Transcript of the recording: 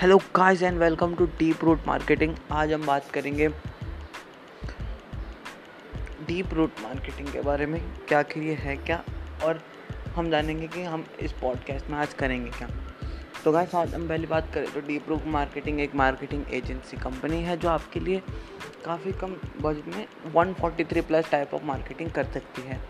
Hello guys and welcome to deep root marketing आज हम बात करेंगे डीप रूट मार्केटिंग के बारे में, क्या कि ये है क्या? और हम जानेंगे कि हम इस पॉडकास्ट में आज करेंगे क्या। तो गाइस आज हम पहली बात करें तो डीप रूट मार्केटिंग एक मार्केटिंग एजेंसी कंपनी है जो आपके लिए काफ़ी कम बजट में 143 प्लस टाइप ऑफ़ मार्केटिंग कर सकती है।